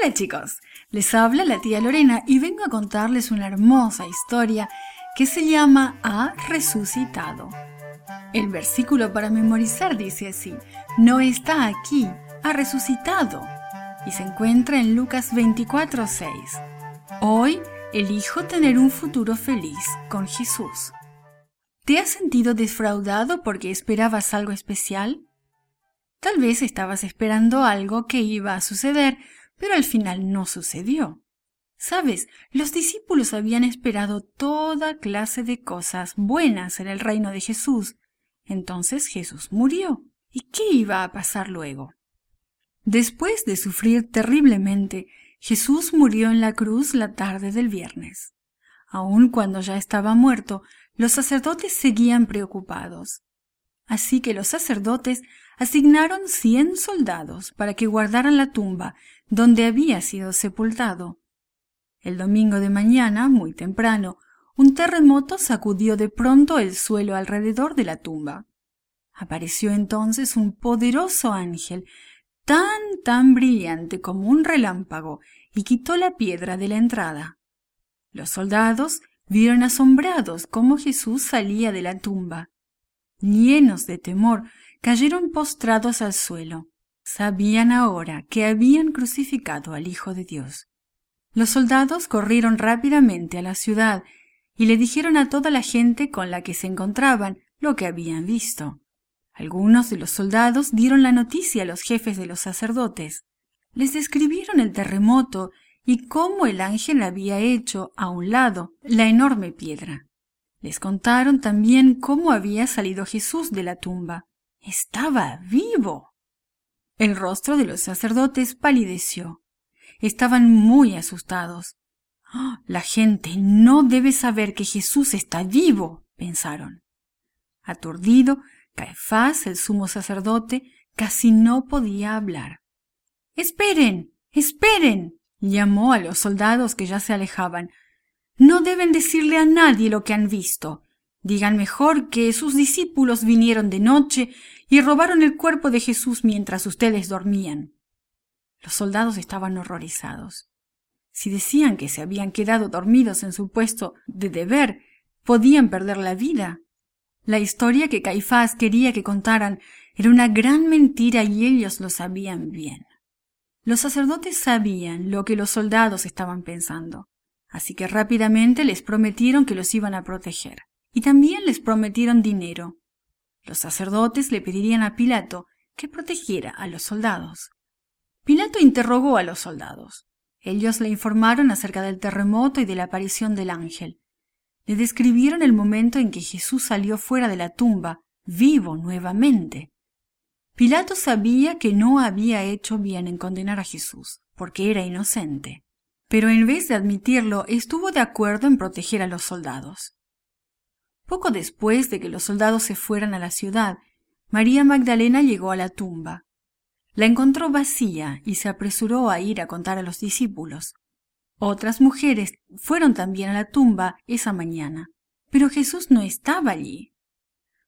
Hola chicos, les habla la tía Lorena y vengo a contarles una hermosa historia que se llama Ha resucitado. El versículo para memorizar dice así, no está aquí, ha resucitado. Y se encuentra en Lucas 24:6. Hoy elijo tener un futuro feliz con Jesús. ¿Te has sentido defraudado porque esperabas algo especial? Tal vez estabas esperando algo que iba a suceder, pero al final no sucedió. Sabes, los discípulos habían esperado toda clase de cosas buenas en el reino de Jesús. Entonces Jesús murió. ¿Y qué iba a pasar luego? Después de sufrir terriblemente, Jesús murió en la cruz la tarde del viernes. Aun cuando ya estaba muerto, los sacerdotes seguían preocupados. Así que los sacerdotes asignaron cien soldados para que guardaran la tumba donde había sido sepultado. El domingo de mañana, muy temprano, un terremoto sacudió de pronto el suelo alrededor de la tumba. Apareció entonces un poderoso ángel, tan tan brillante como un relámpago, y quitó la piedra de la entrada. Los soldados vieron asombrados cómo Jesús salía de la tumba. Llenos de temor, cayeron postrados al suelo. Sabían ahora que habían crucificado al Hijo de Dios. Los soldados corrieron rápidamente a la ciudad y le dijeron a toda la gente con la que se encontraban lo que habían visto. Algunos de los soldados dieron la noticia a los jefes de los sacerdotes. Les describieron el terremoto y cómo el ángel había hecho a un lado la enorme piedra. Les contaron también cómo había salido Jesús de la tumba. Estaba vivo. El rostro de los sacerdotes palideció. Estaban muy asustados. ¡Ah! La gente no debe saber que Jesús está vivo, pensaron. Aturdido, Caifás, el sumo sacerdote, casi no podía hablar. Esperen, esperen, llamó a los soldados que ya se alejaban. No deben decirle a nadie lo que han visto. Digan mejor que sus discípulos vinieron de noche y robaron el cuerpo de Jesús mientras ustedes dormían. Los soldados estaban horrorizados. Si decían que se habían quedado dormidos en su puesto de deber, podían perder la vida. La historia que Caifás quería que contaran era una gran mentira y ellos lo sabían bien. Los sacerdotes sabían lo que los soldados estaban pensando. Así que rápidamente les prometieron que los iban a proteger. Y también les prometieron dinero. Los sacerdotes le pedirían a Pilato que protegiera a los soldados. Pilato interrogó a los soldados. Ellos le informaron acerca del terremoto y de la aparición del ángel. Le describieron el momento en que Jesús salió fuera de la tumba, vivo nuevamente. Pilato sabía que no había hecho bien en condenar a Jesús, porque era inocente pero en vez de admitirlo, estuvo de acuerdo en proteger a los soldados. Poco después de que los soldados se fueran a la ciudad, María Magdalena llegó a la tumba. La encontró vacía y se apresuró a ir a contar a los discípulos. Otras mujeres fueron también a la tumba esa mañana, pero Jesús no estaba allí.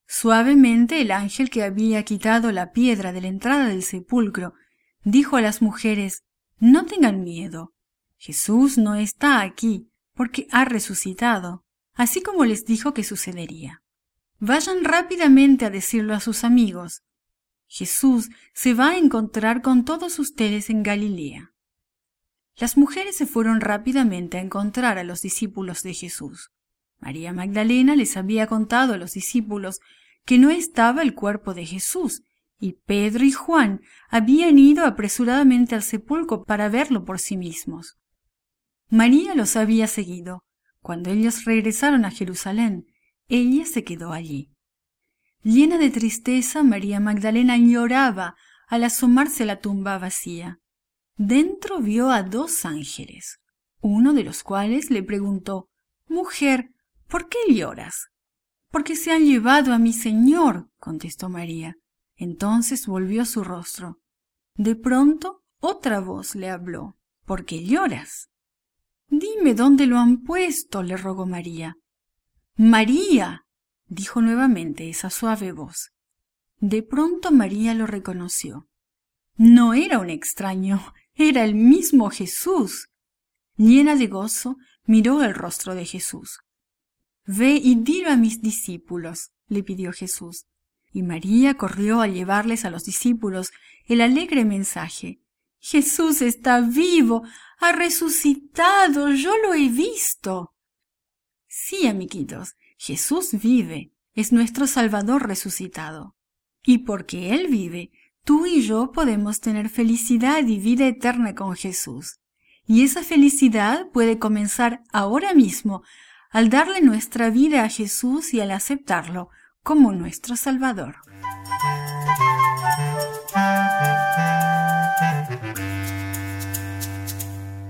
Suavemente el ángel que había quitado la piedra de la entrada del sepulcro dijo a las mujeres No tengan miedo, Jesús no está aquí porque ha resucitado, así como les dijo que sucedería. Vayan rápidamente a decirlo a sus amigos. Jesús se va a encontrar con todos ustedes en Galilea. Las mujeres se fueron rápidamente a encontrar a los discípulos de Jesús. María Magdalena les había contado a los discípulos que no estaba el cuerpo de Jesús, y Pedro y Juan habían ido apresuradamente al sepulcro para verlo por sí mismos. María los había seguido. Cuando ellos regresaron a Jerusalén, ella se quedó allí. Llena de tristeza, María Magdalena lloraba al asomarse a la tumba vacía. Dentro vio a dos ángeles, uno de los cuales le preguntó Mujer, ¿por qué lloras? Porque se han llevado a mi Señor, contestó María. Entonces volvió su rostro. De pronto otra voz le habló ¿Por qué lloras? Dime dónde lo han puesto, le rogó María. María, dijo nuevamente esa suave voz. De pronto María lo reconoció. No era un extraño, Era el mismo Jesús. Llena de gozo, miró el rostro de Jesús. Ve y dilo a mis discípulos, le pidió Jesús. Y María corrió a llevarles a los discípulos el alegre mensaje. Jesús está vivo, ha resucitado, yo lo he visto. Sí, amiguitos, Jesús vive, es nuestro Salvador resucitado. Y porque Él vive, tú y yo podemos tener felicidad y vida eterna con Jesús. Y esa felicidad puede comenzar ahora mismo al darle nuestra vida a Jesús y al aceptarlo como nuestro Salvador.